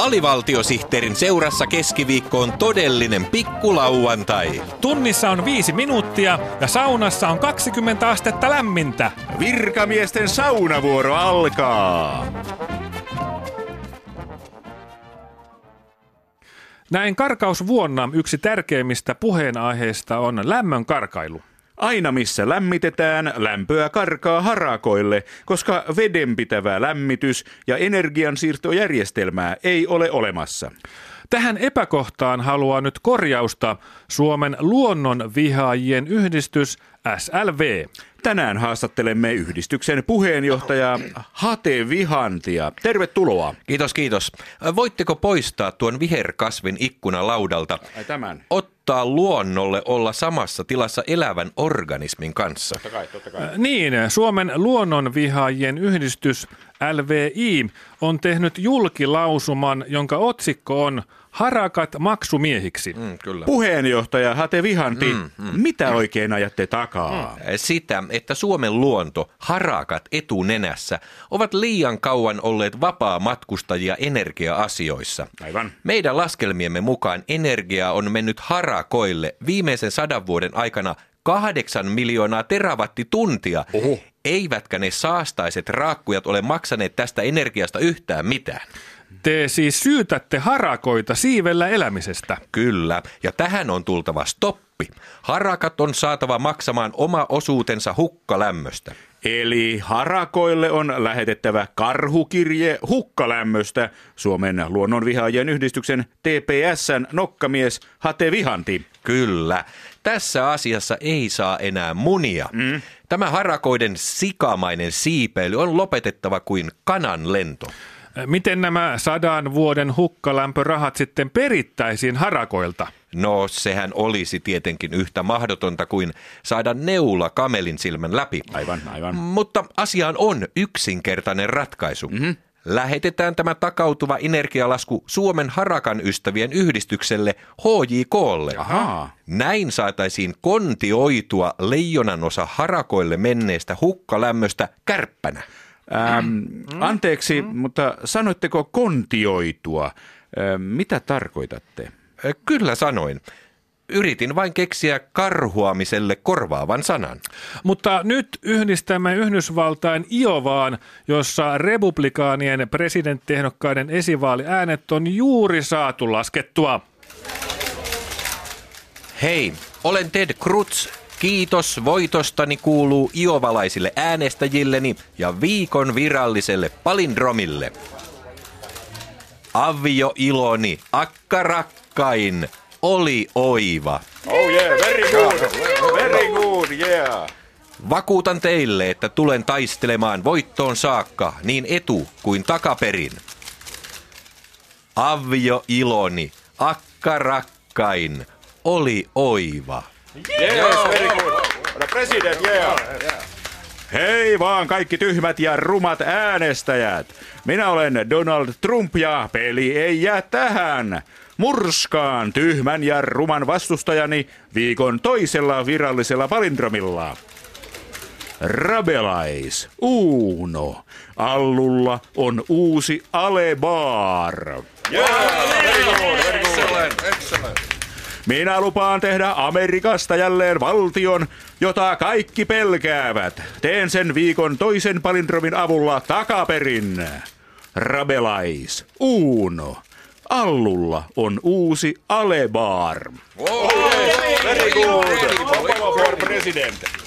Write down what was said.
Alivaltiosihteerin seurassa keskiviikko on todellinen pikkulauantai. Tunnissa on viisi minuuttia ja saunassa on 20 astetta lämmintä. Virkamiesten saunavuoro alkaa. Näin karkausvuonna yksi tärkeimmistä puheenaiheista on lämmön karkailu. Aina missä lämmitetään, lämpöä karkaa harakoille, koska vedenpitävää lämmitys- ja energiansiirtojärjestelmää ei ole olemassa. Tähän epäkohtaan haluaa nyt korjausta Suomen luonnonvihaajien yhdistys SLV. Tänään haastattelemme yhdistyksen puheenjohtajaa Hate Vihantia. Tervetuloa. Kiitos, kiitos. Voitteko poistaa tuon viherkasvin ikkunan laudalta? Ai tämän. Ottaa luonnolle olla samassa tilassa elävän organismin kanssa. Totta kai, totta kai. Niin, Suomen luonnonvihaajien yhdistys LVI on tehnyt julkilausuman, jonka otsikko on Harakat maksumiehiksi. Mm, kyllä. Puheenjohtaja Hate Vihanti, mm, mm, mitä oikein ajatte takaa? Mm. Sitä, että Suomen luonto, harakat etunenässä, ovat liian kauan olleet vapaa matkustajia energia-asioissa. Aivan. Meidän laskelmiemme mukaan energia on mennyt harakoille viimeisen sadan vuoden aikana kahdeksan miljoonaa terawattituntia. Oho. Eivätkä ne saastaiset raakkujat ole maksaneet tästä energiasta yhtään mitään. Te siis syytätte harakoita siivellä elämisestä. Kyllä, ja tähän on tultava stoppi. Harakat on saatava maksamaan oma osuutensa hukkalämmöstä. Eli harakoille on lähetettävä karhukirje hukkalämmöstä Suomen luonnonvihaajien yhdistyksen TPSn nokkamies Hate Vihanti. Kyllä. Tässä asiassa ei saa enää munia. Mm. Tämä harakoiden sikamainen siipeily on lopetettava kuin kanan lento. Miten nämä sadan vuoden hukkalämpörahat sitten perittäisiin harakoilta? No, sehän olisi tietenkin yhtä mahdotonta kuin saada neula kamelin silmän läpi. Aivan, aivan. Mutta asiaan on yksinkertainen ratkaisu. Mm-hmm. Lähetetään tämä takautuva energialasku Suomen harakan ystävien yhdistykselle HJKlle. Ahaa. Näin saataisiin kontioitua leijonanosa harakoille menneestä hukkalämmöstä kärppänä. Ähm, anteeksi, mutta sanoitteko kontioitua? Ähm, mitä tarkoitatte? Ö, Kyllä sanoin. Yritin vain keksiä karhuamiselle korvaavan sanan. Mutta nyt yhdistämme Yhdysvaltain Iovaan, jossa republikaanien presidenttiehdokkaiden esivaaliäänet on juuri saatu laskettua. Hei, olen Ted Cruz. Kiitos voitostani kuuluu iovalaisille äänestäjilleni ja viikon viralliselle palindromille. Avio iloni, akka rakkain, oli oiva. Oh yeah, very good, very good, yeah. Vakuutan teille, että tulen taistelemaan voittoon saakka niin etu kuin takaperin. Avio iloni, akka rakkain, oli oiva. Yes, very good. The president, yeah. Hei vaan kaikki tyhmät ja rumat äänestäjät. Minä olen Donald Trump ja peli ei jää tähän. Murskaan tyhmän ja ruman vastustajani viikon toisella virallisella palindromilla. Rabelais, Uuno. Allulla on uusi Alebar. Minä lupaan tehdä Amerikasta jälleen valtion, jota kaikki pelkäävät. Teen sen viikon toisen palindromin avulla takaperin. Rabelais, Uuno. Allulla on uusi Alebar. Oh, Very good. For president.